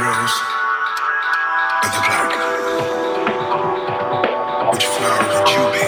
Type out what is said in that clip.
rose and the black. Which flower would you be?